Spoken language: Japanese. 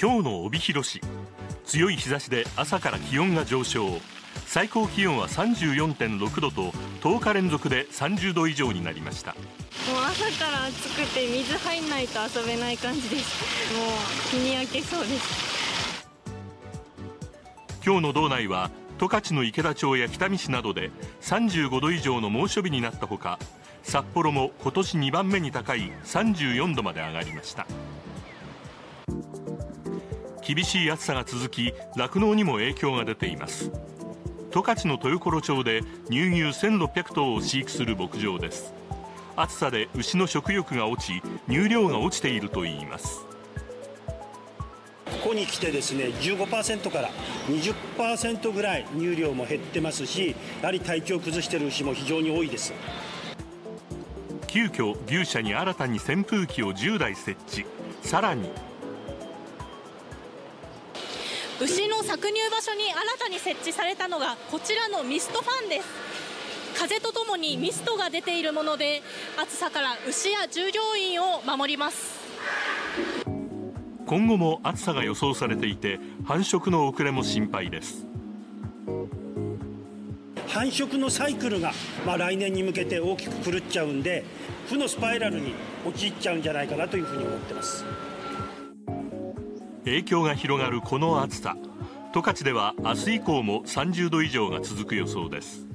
今日の帯広市。強い日差しで朝から気温が上昇。最高気温は34.6度と10日連続で30度以上になりました。もう朝から暑くて水入んないと遊べない感じです。もう日に焼けそうです。今日の道内は十勝の池田町や北見市などで35度以上の猛暑日になったほか札幌も今年2番目に高い34度まで上がりました厳しい暑さが続き酪農にも影響が出ています。十勝の豊頃町で乳牛1600頭を飼育する牧場です。暑さで牛の食欲が落ち乳量が落ちているといいます。ここに来てですね15%から20%ぐらい乳量も減ってますしやはり体調を崩している牛も非常に多いです。急遽牛舎に新たに扇風機を10台設置。さらに牛の搾乳場所に新たに設置されたのがこちらのミストファンです。風とともにミストが出ているもので暑さから牛や従業員を守ります。今後も暑さが予想されていて繁殖の遅れも心配です。繁殖のサイクルが、まあ、来年に向けて大きく狂っちゃうんで負のスパイラルに陥っちゃうんじゃないかなというふうに思ってます影響が広がるこの暑さ。十勝では明日以降も30度以上が続く予想です。